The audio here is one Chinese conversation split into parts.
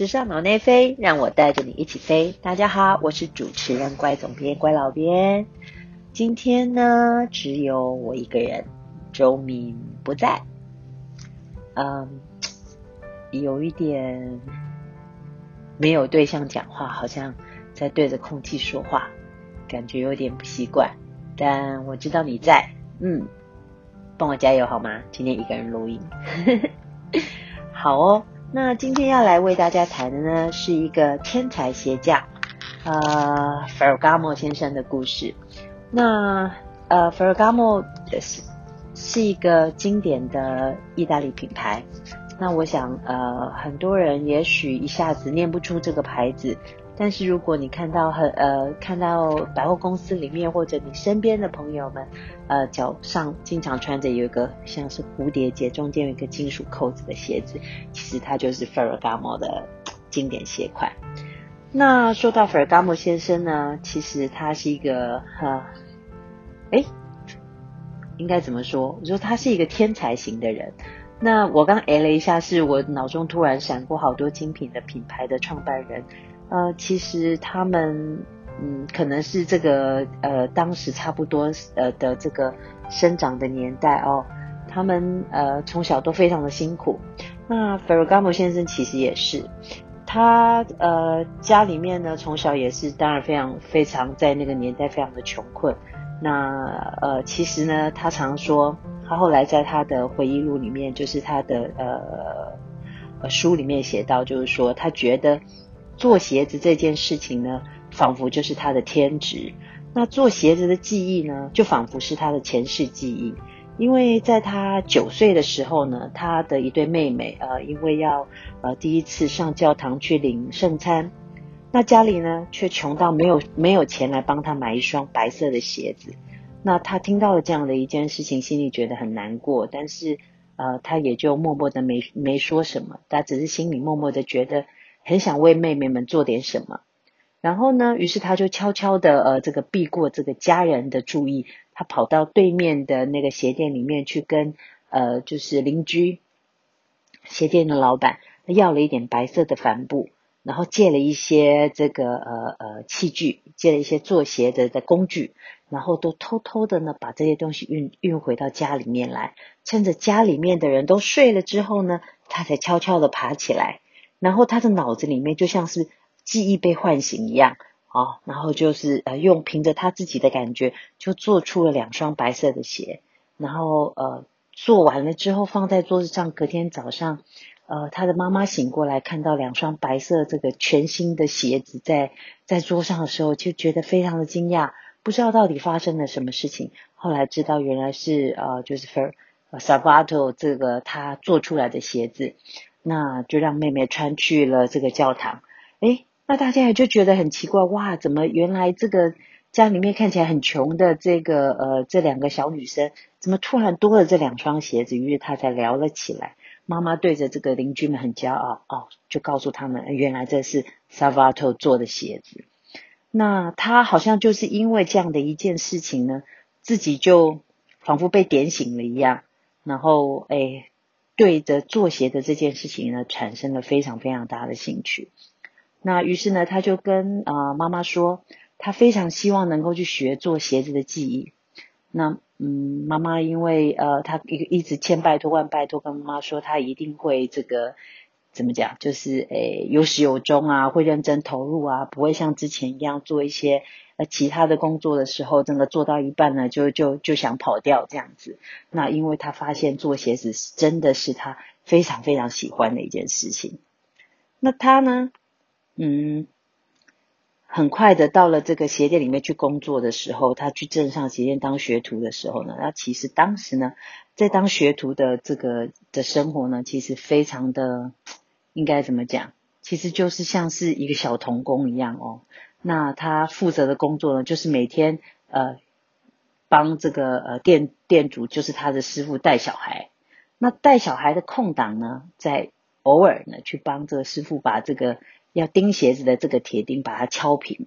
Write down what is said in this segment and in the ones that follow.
时尚脑内飞，让我带着你一起飞。大家好，我是主持人乖总编乖老编。今天呢，只有我一个人，周敏不在。嗯，有一点没有对象讲话，好像在对着空气说话，感觉有点不习惯。但我知道你在，嗯，帮我加油好吗？今天一个人录音，好哦。那今天要来为大家谈的呢，是一个天才鞋匠，呃费尔伽莫先生的故事。那呃费尔伽莫是是一个经典的意大利品牌。那我想，呃，很多人也许一下子念不出这个牌子。但是如果你看到很呃看到百货公司里面或者你身边的朋友们，呃脚上经常穿着有一个像是蝴蝶结，中间有一个金属扣子的鞋子，其实它就是 Ferragamo 的经典鞋款。那说到 Ferragamo 先生呢，其实他是一个哈，哎，应该怎么说？我说他是一个天才型的人。那我刚哎了一下，是我脑中突然闪过好多精品的品牌的创办人。呃，其实他们，嗯，可能是这个呃，当时差不多呃的这个生长的年代哦，他们呃从小都非常的辛苦。那费罗加莫先生其实也是，他呃家里面呢从小也是，当然非常非常在那个年代非常的穷困。那呃其实呢，他常说，他后来在他的回忆录里面，就是他的呃书里面写到，就是说他觉得。做鞋子这件事情呢，仿佛就是他的天职。那做鞋子的记忆呢，就仿佛是他的前世记忆。因为在他九岁的时候呢，他的一对妹妹呃，因为要呃第一次上教堂去领圣餐，那家里呢却穷到没有没有钱来帮他买一双白色的鞋子。那他听到了这样的一件事情，心里觉得很难过，但是呃，他也就默默的没没说什么，他只是心里默默的觉得。很想为妹妹们做点什么，然后呢，于是他就悄悄的呃，这个避过这个家人的注意，他跑到对面的那个鞋店里面去跟呃，就是邻居鞋店的老板要了一点白色的帆布，然后借了一些这个呃呃器具，借了一些做鞋的的工具，然后都偷偷的呢把这些东西运运回到家里面来，趁着家里面的人都睡了之后呢，他才悄悄的爬起来。然后他的脑子里面就像是记忆被唤醒一样，啊，然后就是呃用凭着他自己的感觉就做出了两双白色的鞋，然后呃做完了之后放在桌子上，隔天早上，呃他的妈妈醒过来看到两双白色这个全新的鞋子在在桌上的时候，就觉得非常的惊讶，不知道到底发生了什么事情。后来知道原来是呃就是 For Salvato 这个他做出来的鞋子。那就让妹妹穿去了这个教堂，诶，那大家也就觉得很奇怪，哇，怎么原来这个家里面看起来很穷的这个呃这两个小女生，怎么突然多了这两双鞋子？于是她才聊了起来。妈妈对着这个邻居们很骄傲，哦，就告诉他们，原来这是 Salvato 做的鞋子。那他好像就是因为这样的一件事情呢，自己就仿佛被点醒了一样，然后诶。对着做鞋的这件事情呢，产生了非常非常大的兴趣。那于是呢，他就跟啊妈妈说，他非常希望能够去学做鞋子的技艺。那嗯，妈妈因为呃，他一一直千拜托万拜托，跟妈妈说他一定会这个怎么讲，就是诶有始有终啊，会认真投入啊，不会像之前一样做一些呃。其他的工作的时候，真的做到一半呢，就就就想跑掉这样子。那因为他发现做鞋子真的是他非常非常喜欢的一件事情。那他呢，嗯，很快的到了这个鞋店里面去工作的时候，他去镇上鞋店当学徒的时候呢，那其实当时呢，在当学徒的这个的生活呢，其实非常的应该怎么讲？其实就是像是一个小童工一样哦。那他负责的工作呢，就是每天呃帮这个呃店店主，就是他的师傅带小孩。那带小孩的空档呢，在偶尔呢去帮这个师傅把这个要钉鞋子的这个铁钉把它敲平。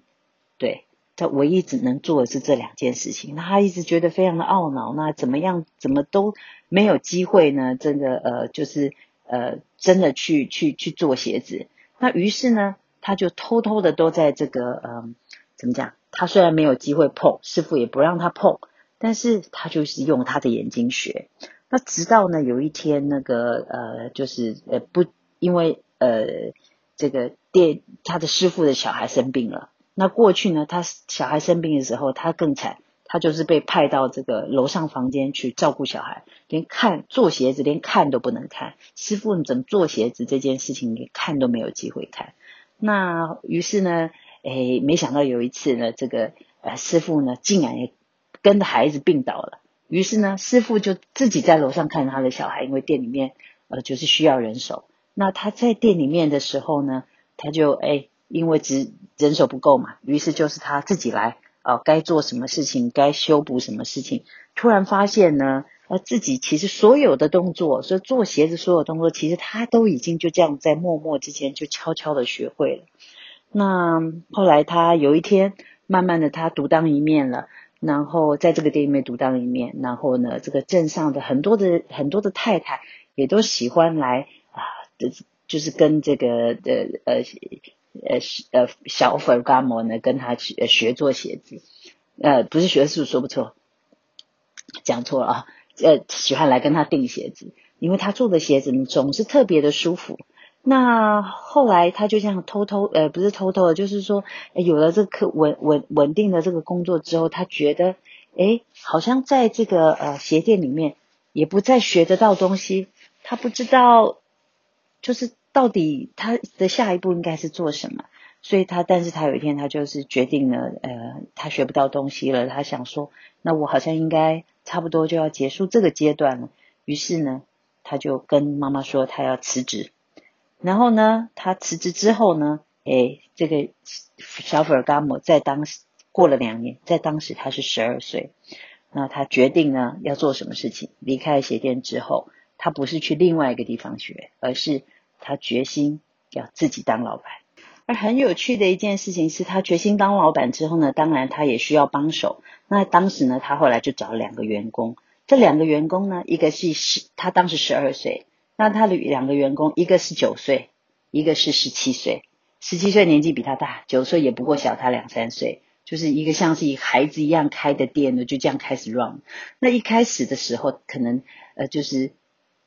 对，他唯一只能做的是这两件事情。那他一直觉得非常的懊恼，那怎么样怎么都没有机会呢？真的呃就是呃真的去去去做鞋子。那于是呢，他就偷偷的都在这个嗯，怎么讲？他虽然没有机会碰，师傅也不让他碰，但是他就是用他的眼睛学。那直到呢有一天，那个呃，就是呃不，因为呃这个店他的师傅的小孩生病了。那过去呢，他小孩生病的时候，他更惨，他就是被派到这个楼上房间去照顾小孩，连看做鞋子连看都不能看，师傅怎么做鞋子这件事情连看都没有机会看。那于是呢，哎，没想到有一次呢，这个呃师傅呢竟然也跟着孩子病倒了。于是呢，师傅就自己在楼上看他的小孩，因为店里面呃就是需要人手。那他在店里面的时候呢，他就哎，因为只人手不够嘛，于是就是他自己来呃，该做什么事情，该修补什么事情。突然发现呢，呃，自己其实所有的动作，所以做鞋子所有动作，其实他都已经就这样在默默之间就悄悄的学会了。那后来他有一天，慢慢的他独当一面了。然后在这个店里面独当一面，然后呢，这个镇上的很多的很多的太太也都喜欢来啊，就是跟这个的呃呃呃小粉伽摩呢跟他学学做鞋子，呃不是学术说不错，讲错了啊，呃喜欢来跟他订鞋子，因为他做的鞋子总是特别的舒服。那后来他就这样偷偷，呃，不是偷偷的，就是说，有了这个稳稳稳定的这个工作之后，他觉得，哎，好像在这个呃鞋店里面也不再学得到东西，他不知道，就是到底他的下一步应该是做什么，所以他，但是他有一天他就是决定了，呃，他学不到东西了，他想说，那我好像应该差不多就要结束这个阶段了，于是呢，他就跟妈妈说，他要辞职。然后呢，他辞职之后呢，哎，这个小菲尔伽姆在当时过了两年，在当时他是十二岁，那他决定呢要做什么事情？离开鞋店之后，他不是去另外一个地方学，而是他决心要自己当老板。而很有趣的一件事情是他决心当老板之后呢，当然他也需要帮手。那当时呢，他后来就找了两个员工，这两个员工呢，一个是十，他当时十二岁。那他的两个员工，一个是九岁，一个是十七岁。十七岁年纪比他大，九岁也不过小他两三岁，就是一个像是一孩子一样开的店呢，就这样开始 run。那一开始的时候，可能呃就是。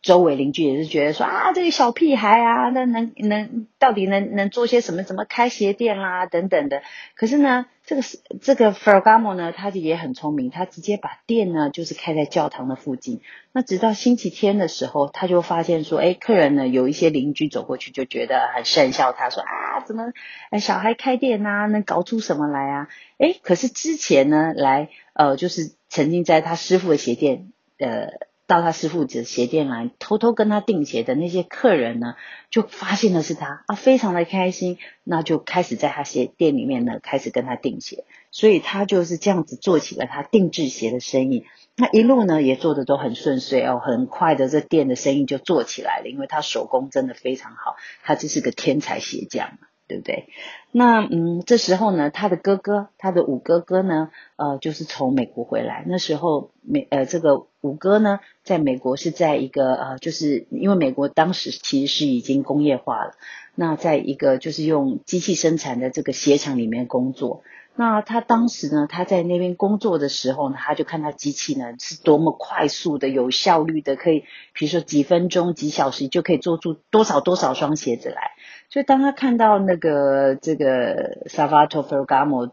周围邻居也是觉得说啊，这个小屁孩啊，那能能到底能能做些什么？怎么开鞋店啦，等等的。可是呢，这个是这个 Fergamo 呢，他就也很聪明，他直接把店呢就是开在教堂的附近。那直到星期天的时候，他就发现说，哎，客人呢有一些邻居走过去就觉得很讪笑，他说啊，怎么哎小孩开店呐，能搞出什么来啊？哎，可是之前呢来呃，就是曾经在他师傅的鞋店呃。到他师傅的鞋店来，偷偷跟他订鞋的那些客人呢，就发现的是他啊，非常的开心，那就开始在他鞋店里面呢，开始跟他订鞋，所以他就是这样子做起了他定制鞋的生意。那一路呢也做的都很顺遂哦，很快的这店的生意就做起来了，因为他手工真的非常好，他就是个天才鞋匠。对不对？那嗯，这时候呢，他的哥哥，他的五哥哥呢，呃，就是从美国回来。那时候美呃，这个五哥呢，在美国是在一个呃，就是因为美国当时其实是已经工业化了，那在一个就是用机器生产的这个鞋厂里面工作。那他当时呢，他在那边工作的时候呢，他就看到机器呢是多么快速的、有效率的，可以比如说几分钟、几小时就可以做出多少多少双鞋子来。所以当他看到那个这个 s a v a t o Ferragamo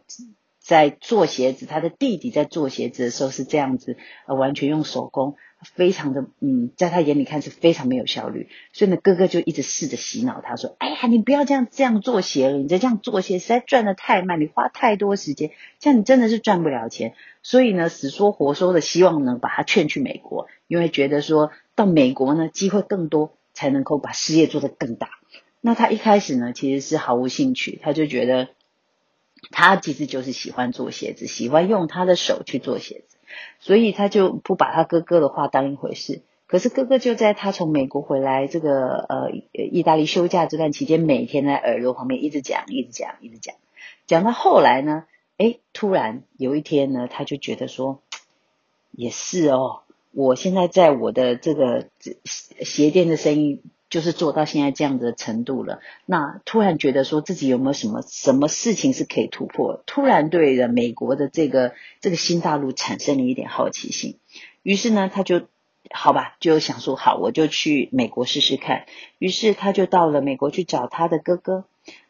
在做鞋子，他的弟弟在做鞋子的时候是这样子，呃，完全用手工，非常的，嗯，在他眼里看是非常没有效率。所以呢，哥哥就一直试着洗脑他说：“哎呀，你不要这样这样做鞋了，你再这样做鞋实在赚的太慢，你花太多时间，这样你真的是赚不了钱。”所以呢，死说活说的希望能把他劝去美国，因为觉得说到美国呢，机会更多，才能够把事业做得更大。那他一开始呢，其实是毫无兴趣，他就觉得他其实就是喜欢做鞋子，喜欢用他的手去做鞋子，所以他就不把他哥哥的话当一回事。可是哥哥就在他从美国回来这个呃意大利休假这段期间，每天在耳朵旁边一直讲，一直讲，一直讲，讲到后来呢，哎，突然有一天呢，他就觉得说，也是哦，我现在在我的这个鞋店的生意。就是做到现在这样的程度了。那突然觉得说自己有没有什么什么事情是可以突破？突然对的美国的这个这个新大陆产生了一点好奇心。于是呢，他就好吧，就想说好，我就去美国试试看。于是他就到了美国去找他的哥哥。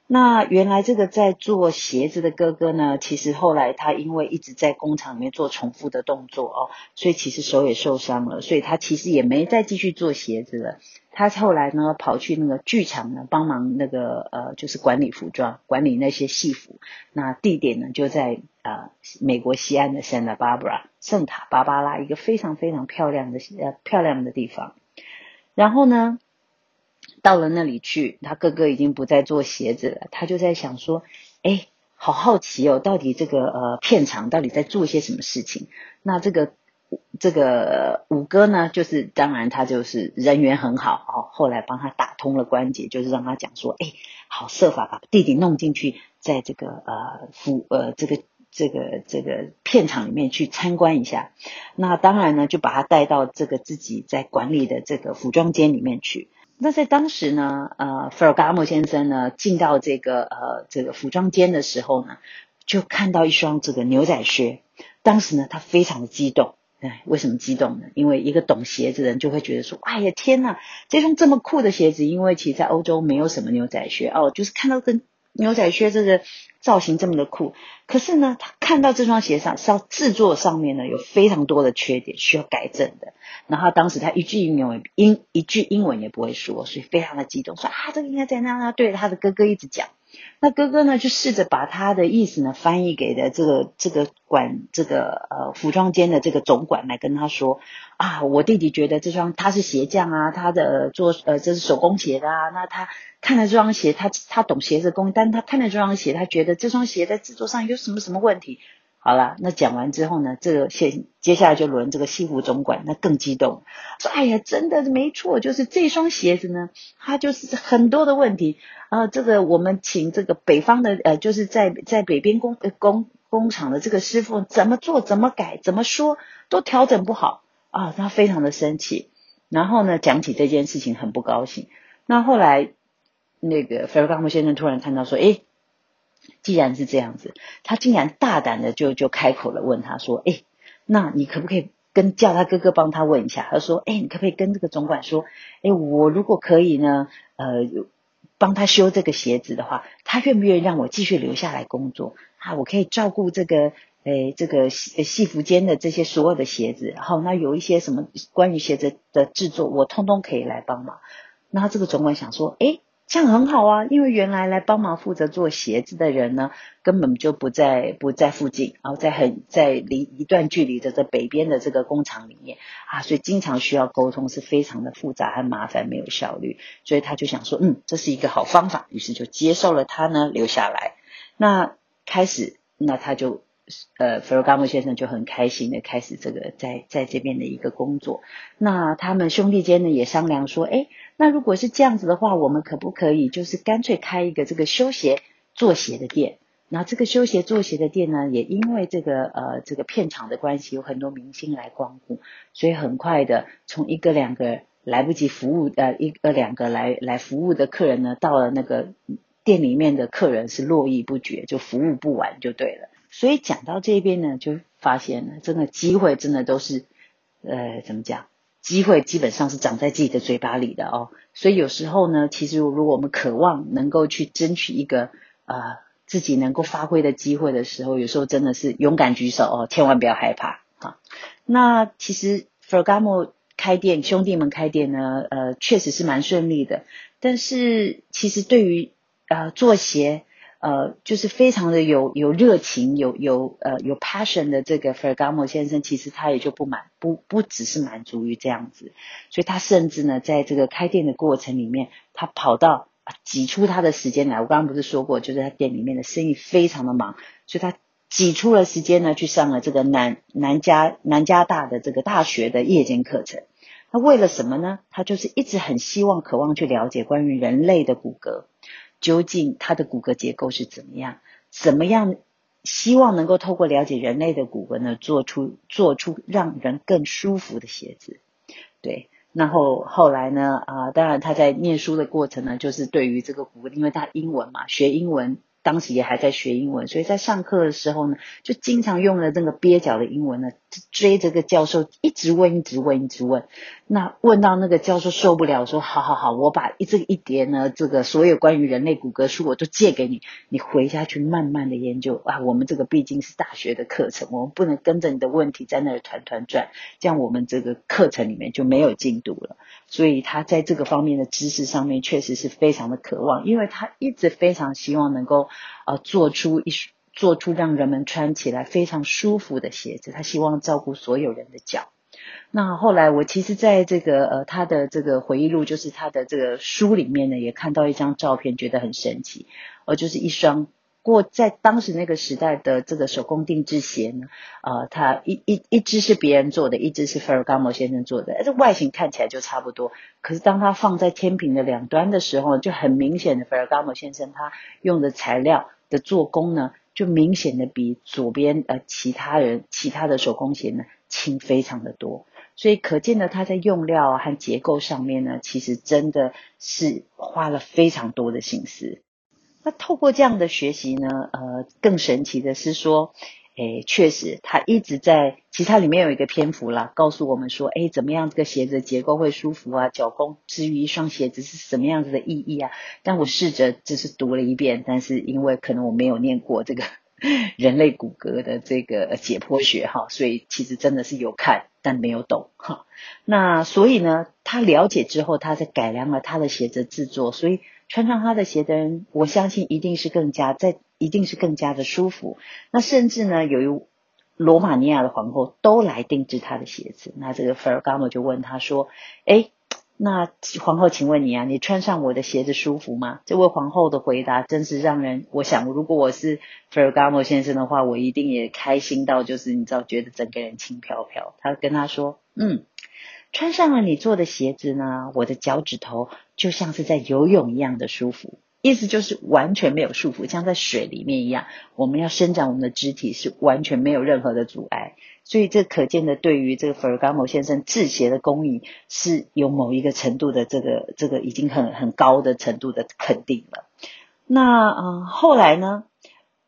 那原来这个在做鞋子的哥哥呢，其实后来他因为一直在工厂里面做重复的动作哦，所以其实手也受伤了，所以他其实也没再继续做鞋子了。他后来呢跑去那个剧场呢帮忙那个呃就是管理服装，管理那些戏服。那地点呢就在呃美国西岸的 Santa Barbara 圣塔芭芭拉一个非常非常漂亮的呃漂亮的地方。然后呢？到了那里去，他哥哥已经不再做鞋子了。他就在想说：“哎，好好奇哦，到底这个呃片场到底在做些什么事情？”那这个这个五哥呢，就是当然他就是人缘很好哦。后来帮他打通了关节，就是让他讲说：“哎，好设法把弟弟弄进去，在这个呃服呃这个这个这个片场里面去参观一下。”那当然呢，就把他带到这个自己在管理的这个服装间里面去。那在当时呢，呃，费尔加莫先生呢进到这个呃这个服装间的时候呢，就看到一双这个牛仔靴。当时呢，他非常的激动。哎，为什么激动呢？因为一个懂鞋子的人就会觉得说，哎呀天呐，这双这么酷的鞋子，因为其实在欧洲没有什么牛仔靴哦，就是看到跟牛仔靴这个造型这么的酷。可是呢，他看到这双鞋上是要制作上面呢有非常多的缺点需要改正的。然后当时他一句英文英一句英文也不会说，所以非常的激动，说啊这个应该在那，对着他的哥哥一直讲。那哥哥呢就试着把他的意思呢翻译给的这个这个管这个呃服装间的这个总管来跟他说啊，我弟弟觉得这双他是鞋匠啊，他的做呃这是手工鞋的啊，那他看了这双鞋，他他懂鞋子工艺，但他看了这双鞋，他觉得这双鞋在制作上有什么什么问题。好了，那讲完之后呢，这个现接下来就轮这个西服总管，那更激动，说：“哎呀，真的没错，就是这双鞋子呢，它就是很多的问题啊。这个我们请这个北方的呃，就是在在北边工工工厂的这个师傅怎么做怎么改怎么说都调整不好啊，他非常的生气。然后呢，讲起这件事情很不高兴。那后来那个菲尔冈姆先生突然看到说，哎。既然是这样子，他竟然大胆的就就开口了，问他说：“哎，那你可不可以跟叫他哥哥帮他问一下？他说：哎，你可不可以跟这个总管说，哎，我如果可以呢，呃，帮他修这个鞋子的话，他愿不愿意让我继续留下来工作？啊，我可以照顾这个，哎，这个戏戏服间的这些所有的鞋子，然后那有一些什么关于鞋子的制作，我通通可以来帮忙。那这个总管想说：哎。”这样很好啊，因为原来来帮忙负责做鞋子的人呢，根本就不在不在附近，然后在很在离一段距离的这北边的这个工厂里面啊，所以经常需要沟通，是非常的复杂和麻烦，没有效率。所以他就想说，嗯，这是一个好方法，于是就接受了他呢，留下来。那开始，那他就呃，弗洛加姆先生就很开心的开始这个在在这边的一个工作。那他们兄弟间呢也商量说，哎。那如果是这样子的话，我们可不可以就是干脆开一个这个修鞋做鞋的店？那这个修鞋做鞋的店呢，也因为这个呃这个片场的关系，有很多明星来光顾，所以很快的从一个两个来不及服务呃一个两个来来服务的客人呢，到了那个店里面的客人是络绎不绝，就服务不完就对了。所以讲到这边呢，就发现了真的机会真的都是呃怎么讲？机会基本上是长在自己的嘴巴里的哦，所以有时候呢，其实如果我们渴望能够去争取一个呃自己能够发挥的机会的时候，有时候真的是勇敢举手哦，千万不要害怕哈。那其实 Ferragamo 开店，兄弟们开店呢，呃，确实是蛮顺利的，但是其实对于呃做鞋。呃，就是非常的有有热情，有有呃有 passion 的这个 Ferragamo 先生，其实他也就不满不不只是满足于这样子，所以他甚至呢，在这个开店的过程里面，他跑到挤出他的时间来。我刚刚不是说过，就是他店里面的生意非常的忙，所以他挤出了时间呢，去上了这个南南加南加大的这个大学的夜间课程。那为了什么呢？他就是一直很希望、渴望去了解关于人类的骨骼。究竟它的骨骼结构是怎么样？怎么样？希望能够透过了解人类的骨骼呢，做出做出让人更舒服的鞋子。对，然后后来呢，啊，当然他在念书的过程呢，就是对于这个古，因为他英文嘛，学英文。当时也还在学英文，所以在上课的时候呢，就经常用了那个蹩脚的英文呢，追着个教授一直问，一直问，一直问。那问到那个教授受不了，说：“好好好，我把一这一叠呢，这个所有关于人类骨骼书我都借给你，你回家去慢慢的研究啊。我们这个毕竟是大学的课程，我们不能跟着你的问题在那儿团团转，这样我们这个课程里面就没有进度了。所以他在这个方面的知识上面确实是非常的渴望，因为他一直非常希望能够。呃，做出一做出让人们穿起来非常舒服的鞋子，他希望照顾所有人的脚。那后来我其实在这个呃他的这个回忆录，就是他的这个书里面呢，也看到一张照片，觉得很神奇。呃，就是一双过在当时那个时代的这个手工定制鞋呢，呃，它一一一只是别人做的，一只是费尔加莫先生做的，这外形看起来就差不多。可是当他放在天平的两端的时候，就很明显的费尔加莫先生他用的材料。的做工呢，就明显的比左边呃其他人其他的手工鞋呢轻非常的多，所以可见的它在用料和结构上面呢，其实真的是花了非常多的心思。那透过这样的学习呢，呃，更神奇的是说。诶，确实，他一直在，其实它里面有一个篇幅啦，告诉我们说，诶，怎么样这个鞋子结构会舒服啊？脚弓至于一双鞋子是什么样子的意义啊？但我试着只是读了一遍，但是因为可能我没有念过这个 人类骨骼的这个解剖学哈，所以其实真的是有看，但没有懂哈。那所以呢，他了解之后，他在改良了他的鞋子制作，所以穿上他的鞋的人，我相信一定是更加在。一定是更加的舒服。那甚至呢，由于罗马尼亚的皇后都来定制他的鞋子，那这个费尔加莫就问他说：“哎，那皇后，请问你啊，你穿上我的鞋子舒服吗？”这位皇后的回答真是让人，我想如果我是费尔加莫先生的话，我一定也开心到就是你知道，觉得整个人轻飘飘。他跟他说：“嗯，穿上了你做的鞋子呢，我的脚趾头就像是在游泳一样的舒服。”意思就是完全没有束缚，像在水里面一样，我们要伸展我们的肢体是完全没有任何的阻碍，所以这可见的对于这个弗尔加莫先生制鞋的工艺是有某一个程度的这个这个已经很很高的程度的肯定了。那嗯后来呢？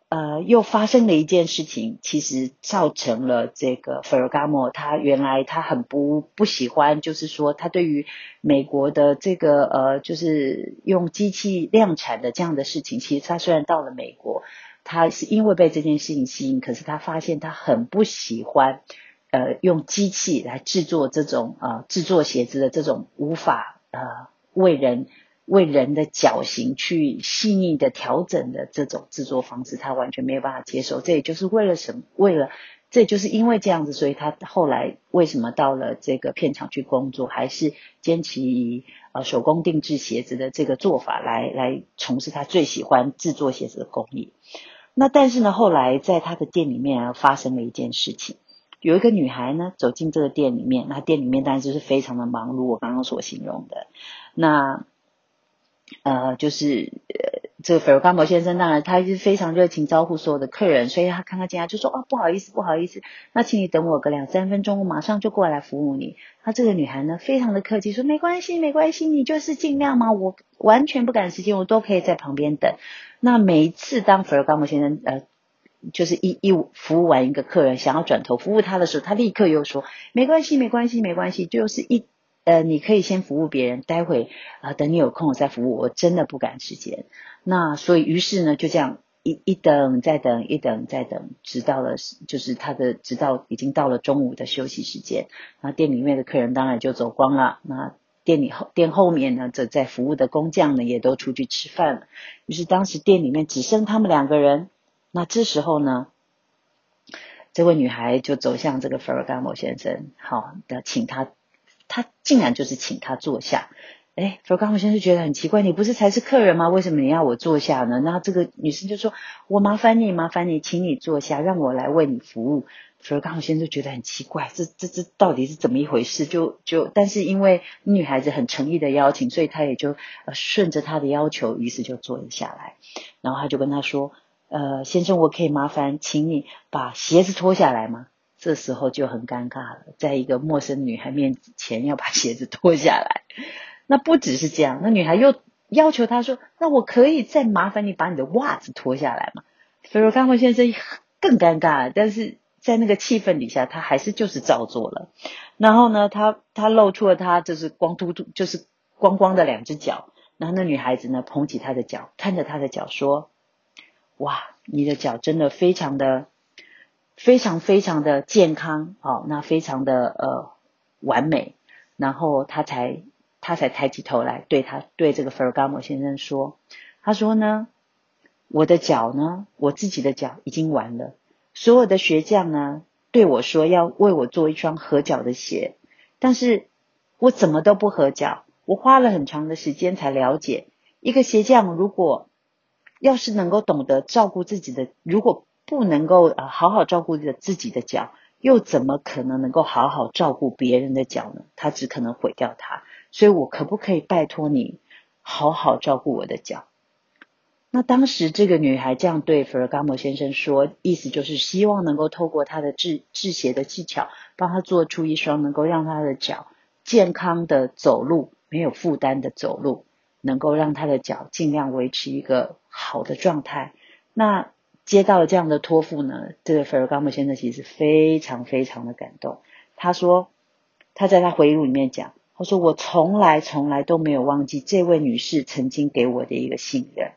呃，又发生了一件事情，其实造成了这个费尔加莫他原来他很不不喜欢，就是说他对于美国的这个呃，就是用机器量产的这样的事情，其实他虽然到了美国，他是因为被这件事情吸引，可是他发现他很不喜欢呃用机器来制作这种呃制作鞋子的这种无法呃为人。为人的脚型去细腻的调整的这种制作方式，他完全没有办法接受。这也就是为了什么？为了，这就是因为这样子，所以他后来为什么到了这个片场去工作，还是坚持以呃手工定制鞋子的这个做法来来从事他最喜欢制作鞋子的工艺。那但是呢，后来在他的店里面发生了一件事情，有一个女孩呢走进这个店里面，那店里面当然就是非常的忙碌，我刚刚所形容的那。呃，就是呃，这个菲尔加摩先生，当然他是非常热情招呼所有的客人，所以他看到进来就说：“哦，不好意思，不好意思，那请你等我个两三分钟，我马上就过来服务你。”那这个女孩呢，非常的客气，说：“没关系，没关系，你就是尽量嘛，我完全不赶时间，我都可以在旁边等。”那每一次当菲尔加摩先生呃，就是一一服务完一个客人，想要转头服务他的时候，他立刻又说：“没关系，没关系，没关系，就是一。”呃，你可以先服务别人，待会啊，等你有空我再服务。我真的不赶时间。那所以，于是呢，就这样一一等再等，一等再等，直到了就是他的，直到已经到了中午的休息时间。那店里面的客人当然就走光了。那店里后店后面呢，这在服务的工匠呢，也都出去吃饭了。于是当时店里面只剩他们两个人。那这时候呢，这位女孩就走向这个费尔甘莫先生，好的，请他。他竟然就是请他坐下，哎，弗刚先生觉得很奇怪，你不是才是客人吗？为什么你要我坐下呢？那这个女生就说：“我麻烦你，麻烦你，请你坐下，让我来为你服务。”弗刚先生觉得很奇怪，这这这到底是怎么一回事？就就，但是因为女孩子很诚意的邀请，所以他也就呃顺着他的要求，于是就坐了下来。然后他就跟他说：“呃，先生，我可以麻烦请你把鞋子脱下来吗？”这时候就很尴尬了，在一个陌生女孩面前要把鞋子脱下来。那不只是这样，那女孩又要求他说：“那我可以再麻烦你把你的袜子脱下来吗？”菲罗干莫先生更尴尬，但是在那个气氛底下，他还是就是照做了。然后呢，他他露出了他就是光秃秃，就是光光的两只脚。然后那女孩子呢，捧起他的脚，看着他的脚说：“哇，你的脚真的非常的、非常非常的健康哦，那非常的呃完美。”然后他才他才抬起头来，对他对这个菲尔加莫先生说：“他说呢，我的脚呢，我自己的脚已经完了。所有的鞋匠呢，对我说要为我做一双合脚的鞋，但是我怎么都不合脚。”我花了很长的时间才了解，一个鞋匠如果要是能够懂得照顾自己的，如果不能够呃好好照顾着自己的脚，又怎么可能能够好好照顾别人的脚呢？他只可能毁掉它。所以我可不可以拜托你好好照顾我的脚？那当时这个女孩这样对弗尔加莫先生说，意思就是希望能够透过他的制制鞋的技巧，帮他做出一双能够让他的脚健康的走路。没有负担的走路，能够让他的脚尽量维持一个好的状态。那接到了这样的托付呢，这个菲尔冈姆先生其实非常非常的感动。他说，他在他回忆录里面讲，他说我从来从来都没有忘记这位女士曾经给我的一个信任。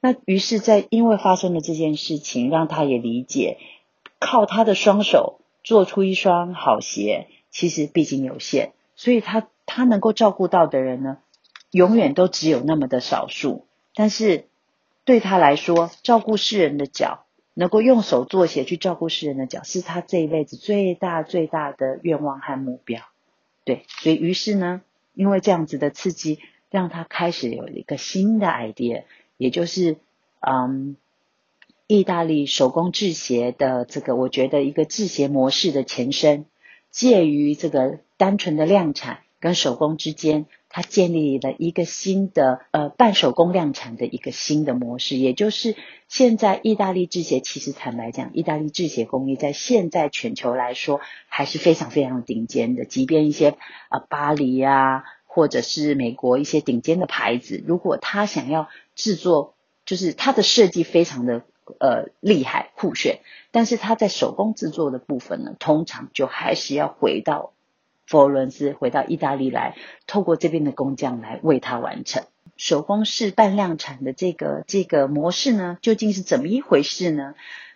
那于是，在因为发生了这件事情，让他也理解，靠他的双手做出一双好鞋，其实毕竟有限，所以他。他能够照顾到的人呢，永远都只有那么的少数。但是对他来说，照顾世人的脚，能够用手做鞋去照顾世人的脚，是他这一辈子最大最大的愿望和目标。对，所以于是呢，因为这样子的刺激，让他开始有一个新的 idea，也就是嗯，意大利手工制鞋的这个，我觉得一个制鞋模式的前身，介于这个单纯的量产。跟手工之间，它建立了一个新的呃半手工量产的一个新的模式，也就是现在意大利制鞋，其实坦白讲，意大利制鞋工艺在现在全球来说还是非常非常顶尖的。即便一些啊巴黎啊，或者是美国一些顶尖的牌子，如果他想要制作，就是它的设计非常的呃厉害酷炫，但是它在手工制作的部分呢，通常就还是要回到。佛罗伦斯回到意大利来，透过这边的工匠来为他完成手工式半量产的这个这个模式呢，究竟是怎么一回事呢？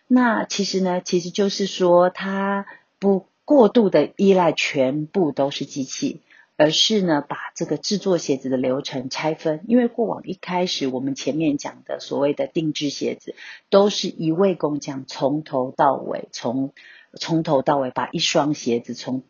那其实呢，其实就是说，它不过度的依赖全部都是机器，而是呢，把这个制作鞋子的流程拆分。因为过往一开始我们前面讲的所谓的定制鞋子，都是一位工匠从头到尾，从从头到尾把一双鞋子从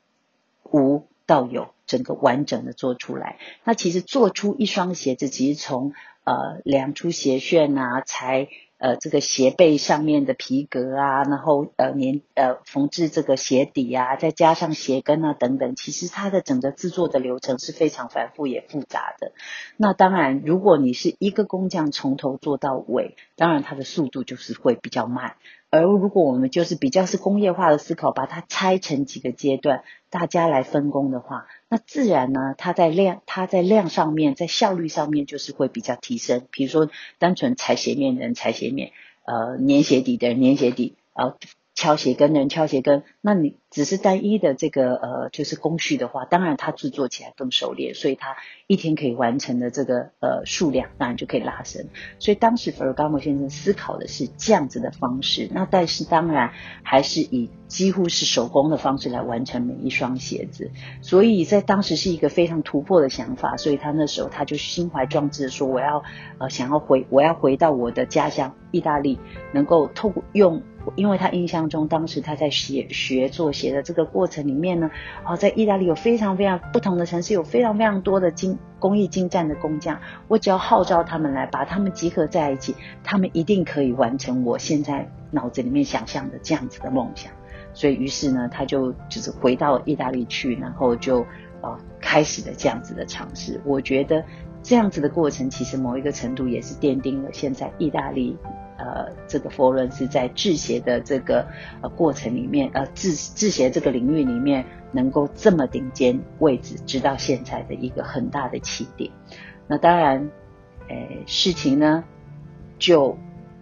无到有，整个完整的做出来。那其实做出一双鞋子，其实从呃量出鞋楦啊，裁呃这个鞋背上面的皮革啊，然后呃粘呃缝制这个鞋底啊，再加上鞋跟啊等等，其实它的整个制作的流程是非常繁复也复杂的。那当然，如果你是一个工匠从头做到尾，当然它的速度就是会比较慢。而如果我们就是比较是工业化的思考，把它拆成几个阶段，大家来分工的话，那自然呢，它在量，它在量上面，在效率上面就是会比较提升。比如说，单纯裁鞋面的人裁鞋面，呃，粘鞋底的人粘鞋底，呃。敲鞋跟人敲鞋跟，那你只是单一的这个呃，就是工序的话，当然它制作起来更熟练，所以它一天可以完成的这个呃数量，当然就可以拉升。所以当时弗尔加莫先生思考的是这样子的方式，那但是当然还是以几乎是手工的方式来完成每一双鞋子，所以在当时是一个非常突破的想法，所以他那时候他就心怀壮志说，我要呃想要回我要回到我的家乡意大利，能够透过用。因为他印象中，当时他在写学做鞋的这个过程里面呢，哦，在意大利有非常非常不同的城市，有非常非常多的精工艺精湛的工匠。我只要号召他们来，把他们集合在一起，他们一定可以完成我现在脑子里面想象的这样子的梦想。所以，于是呢，他就就是回到意大利去，然后就呃开始了这样子的尝试。我觉得这样子的过程，其实某一个程度也是奠定了现在意大利。呃这个佛伦斯在制鞋的这个呃过程里面，呃制制鞋这个领域里面能够这么顶尖位置，直到现在的一个很大的起点。那当然，诶事情呢就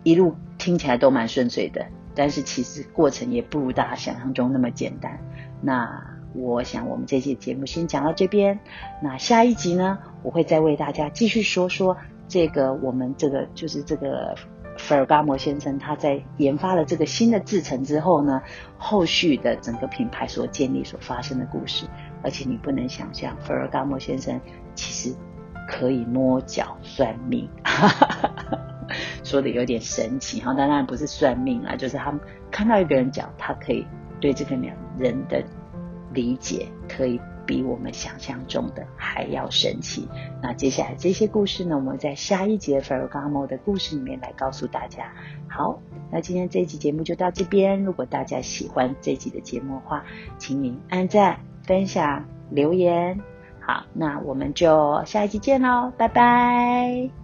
一路听起来都蛮顺遂的，但是其实过程也不如大家想象中那么简单。那我想我们这期节目先讲到这边，那下一集呢，我会再为大家继续说说这个我们这个就是这个菲尔伽摩先生他在研发了这个新的制程之后呢，后续的整个品牌所建立所发生的故事。而且你不能想象，菲尔伽摩先生其实可以摸脚算命，说的有点神奇哈。当然不是算命啊，就是他们看到一个人脚，他可以对这个两人的。理解可以比我们想象中的还要神奇。那接下来这些故事呢，我们在下一节 Ferragamo 的故事里面来告诉大家。好，那今天这一集节目就到这边。如果大家喜欢这集的节目的话，请您按赞、分享、留言。好，那我们就下一集见喽，拜拜。